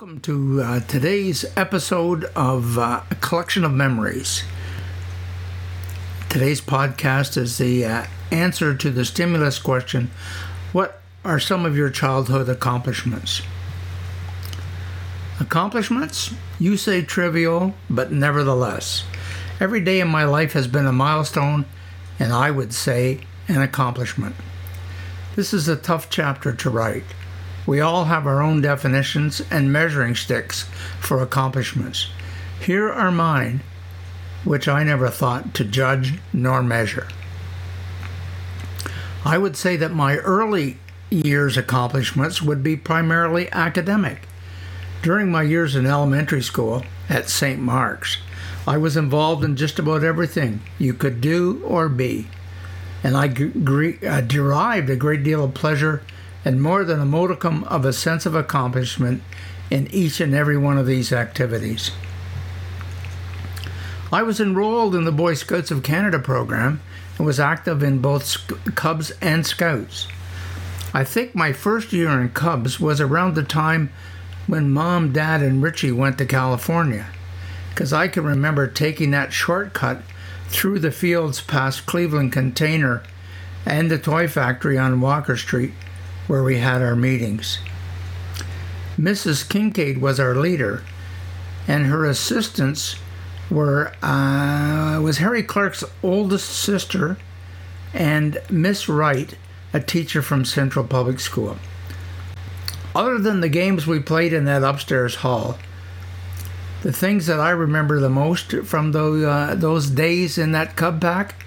Welcome to uh, today's episode of uh, A Collection of Memories. Today's podcast is the uh, answer to the stimulus question What are some of your childhood accomplishments? Accomplishments? You say trivial, but nevertheless. Every day in my life has been a milestone, and I would say an accomplishment. This is a tough chapter to write. We all have our own definitions and measuring sticks for accomplishments. Here are mine, which I never thought to judge nor measure. I would say that my early years' accomplishments would be primarily academic. During my years in elementary school at St. Mark's, I was involved in just about everything you could do or be, and I g- uh, derived a great deal of pleasure and more than a modicum of a sense of accomplishment in each and every one of these activities. I was enrolled in the Boy Scouts of Canada program and was active in both Cubs and Scouts. I think my first year in Cubs was around the time when Mom, Dad, and Richie went to California, because I can remember taking that shortcut through the fields past Cleveland Container and the toy factory on Walker Street where we had our meetings. Mrs. Kincaid was our leader, and her assistants were uh, was Harry Clark's oldest sister and Miss Wright, a teacher from Central Public School. Other than the games we played in that upstairs hall, the things that I remember the most from those, uh, those days in that cub pack,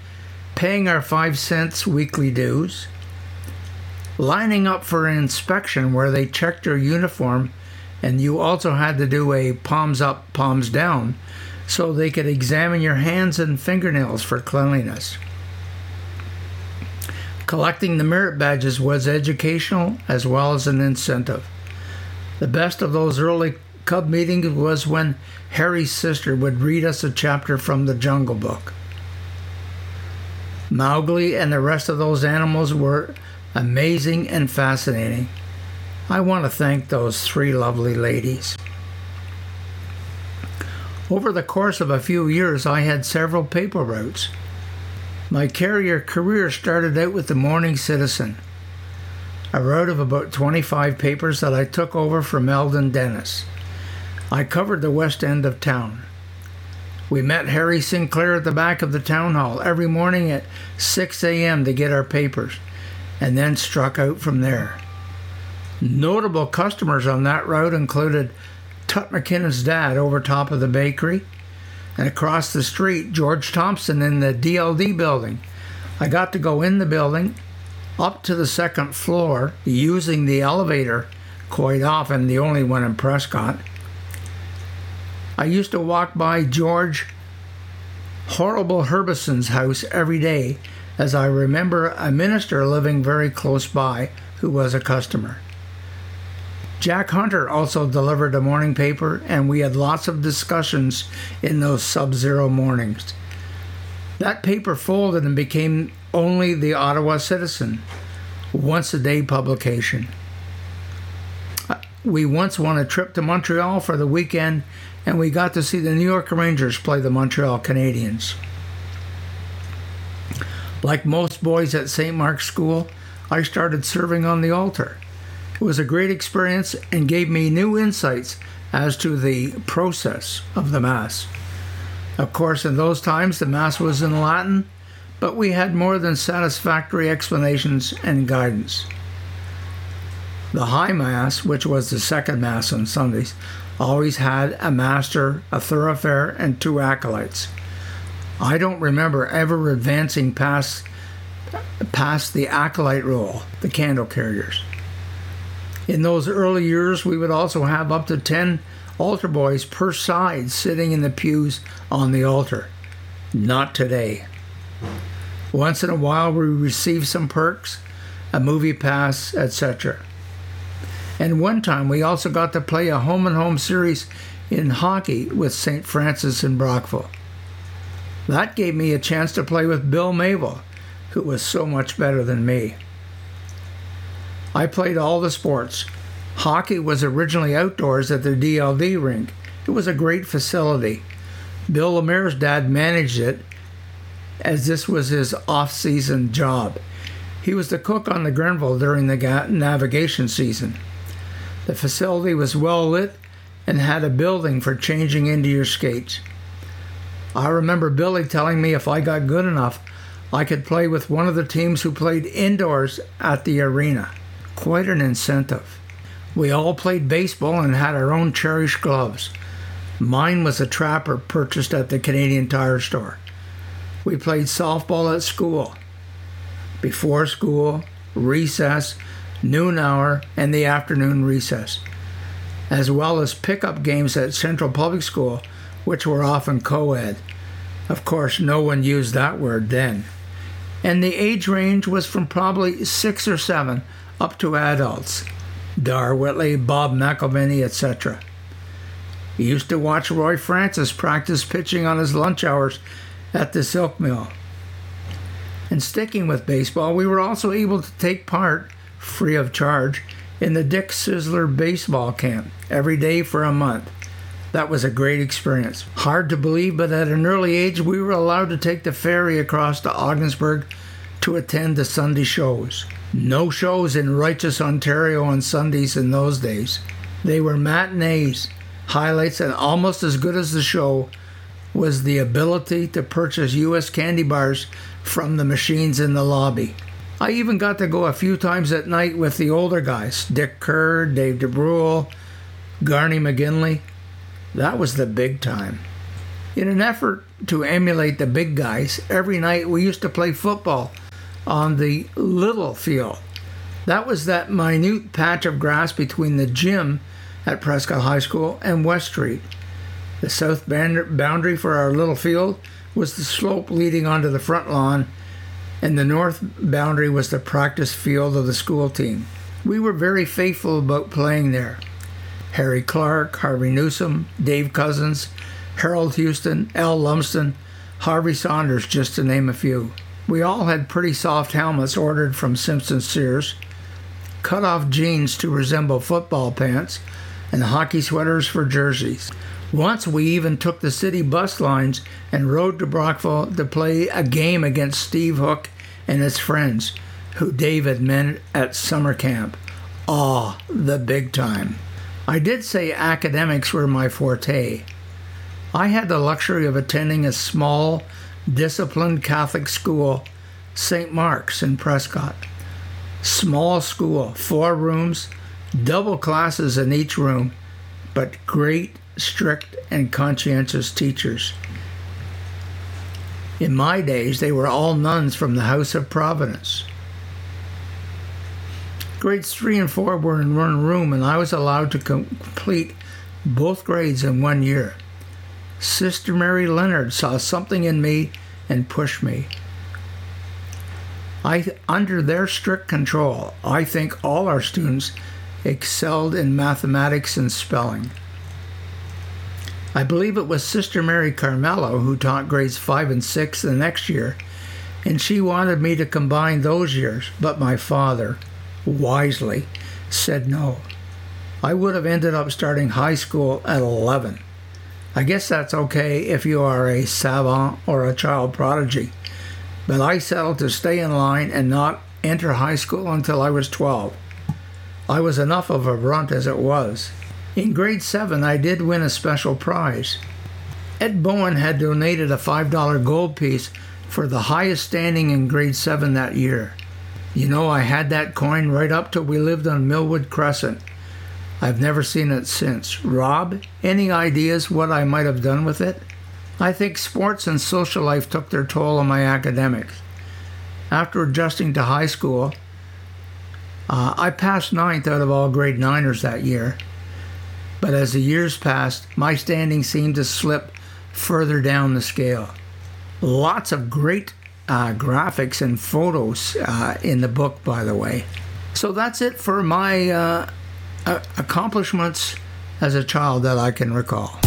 paying our five cents weekly dues, lining up for an inspection where they checked your uniform and you also had to do a palms up, palms down so they could examine your hands and fingernails for cleanliness. Collecting the merit badges was educational as well as an incentive. The best of those early Cub meetings was when Harry's sister would read us a chapter from the Jungle Book. Mowgli and the rest of those animals were amazing and fascinating. I want to thank those three lovely ladies. Over the course of a few years, I had several paper routes. My carrier career started out with the Morning Citizen, a route of about 25 papers that I took over from Eldon Dennis. I covered the west end of town. We met Harry Sinclair at the back of the town hall every morning at 6 a.m. to get our papers and then struck out from there. Notable customers on that route included Tut McKinnon's dad over top of the bakery, and across the street, George Thompson in the DLD building. I got to go in the building up to the second floor using the elevator quite often, the only one in Prescott. I used to walk by George Horrible Herbison's house every day as I remember a minister living very close by who was a customer. Jack Hunter also delivered a morning paper, and we had lots of discussions in those sub zero mornings. That paper folded and became only the Ottawa Citizen, once a day publication. We once won a trip to Montreal for the weekend, and we got to see the New York Rangers play the Montreal Canadiens. Like most boys at St. Mark's School, I started serving on the altar. It was a great experience and gave me new insights as to the process of the Mass. Of course, in those times, the Mass was in Latin, but we had more than satisfactory explanations and guidance. The High Mass, which was the second Mass on Sundays, always had a master, a thurifer, and two acolytes. I don't remember ever advancing past past the acolyte role, the candle carriers. In those early years, we would also have up to 10 altar boys per side sitting in the pews on the altar. Not today. Once in a while, we received some perks, a movie pass, etc. And one time, we also got to play a home and home series in hockey with St. Francis in Brockville. That gave me a chance to play with Bill Mabel, who was so much better than me. I played all the sports Hockey was originally outdoors at the DLD rink. It was a great facility. Bill Lemaire's dad managed it as this was his off season job. He was the cook on the Grenville during the navigation season. The facility was well lit and had a building for changing into your skates. I remember Billy telling me if I got good enough, I could play with one of the teams who played indoors at the arena. Quite an incentive. We all played baseball and had our own cherished gloves. Mine was a trapper purchased at the Canadian Tire store. We played softball at school. Before school, recess, noon hour, and the afternoon recess, as well as pickup games at Central Public School, which were often co ed. Of course, no one used that word then. And the age range was from probably six or seven up to adults. Dar Whitley, Bob McElveny, etc. He used to watch Roy Francis practice pitching on his lunch hours at the silk mill. And sticking with baseball, we were also able to take part, free of charge, in the Dick Sisler baseball camp every day for a month. That was a great experience. Hard to believe, but at an early age, we were allowed to take the ferry across to Ogdensburg to attend the Sunday shows. No shows in righteous Ontario on Sundays in those days. They were matinees, highlights, and almost as good as the show was the ability to purchase U.S. candy bars from the machines in the lobby. I even got to go a few times at night with the older guys Dick Kerr, Dave DeBrule, Garney McGinley. That was the big time. In an effort to emulate the big guys, every night we used to play football on the little field. That was that minute patch of grass between the gym at Prescott High School and West Street. The south boundary for our little field was the slope leading onto the front lawn, and the north boundary was the practice field of the school team. We were very faithful about playing there. Harry Clark, Harvey Newsom, Dave Cousins, Harold Houston, Al Lumsden, Harvey Saunders, just to name a few. We all had pretty soft helmets ordered from Simpson Sears, cut off jeans to resemble football pants, and hockey sweaters for jerseys. Once we even took the city bus lines and rode to Brockville to play a game against Steve Hook and his friends, who Dave had met at summer camp. Ah, the big time. I did say academics were my forte. I had the luxury of attending a small disciplined Catholic school, St. Mark's in Prescott. Small school, four rooms, double classes in each room, but great, strict, and conscientious teachers. In my days, they were all nuns from the House of Providence. Grades three and four were in one room, and I was allowed to complete both grades in one year. Sister Mary Leonard saw something in me and pushed me. I, under their strict control, I think all our students excelled in mathematics and spelling. I believe it was Sister Mary Carmelo who taught grades 5 and 6 the next year, and she wanted me to combine those years, but my father, wisely, said no. I would have ended up starting high school at 11. I guess that's okay if you are a savant or a child prodigy, but I settled to stay in line and not enter high school until I was 12. I was enough of a runt as it was. In grade 7, I did win a special prize. Ed Bowen had donated a $5 gold piece for the highest standing in grade 7 that year. You know, I had that coin right up till we lived on Millwood Crescent. I've never seen it since. Rob, any ideas what I might have done with it? I think sports and social life took their toll on my academics. After adjusting to high school, uh, I passed ninth out of all grade niners that year. But as the years passed, my standing seemed to slip further down the scale. Lots of great uh, graphics and photos uh, in the book, by the way. So that's it for my uh, accomplishments as a child that I can recall.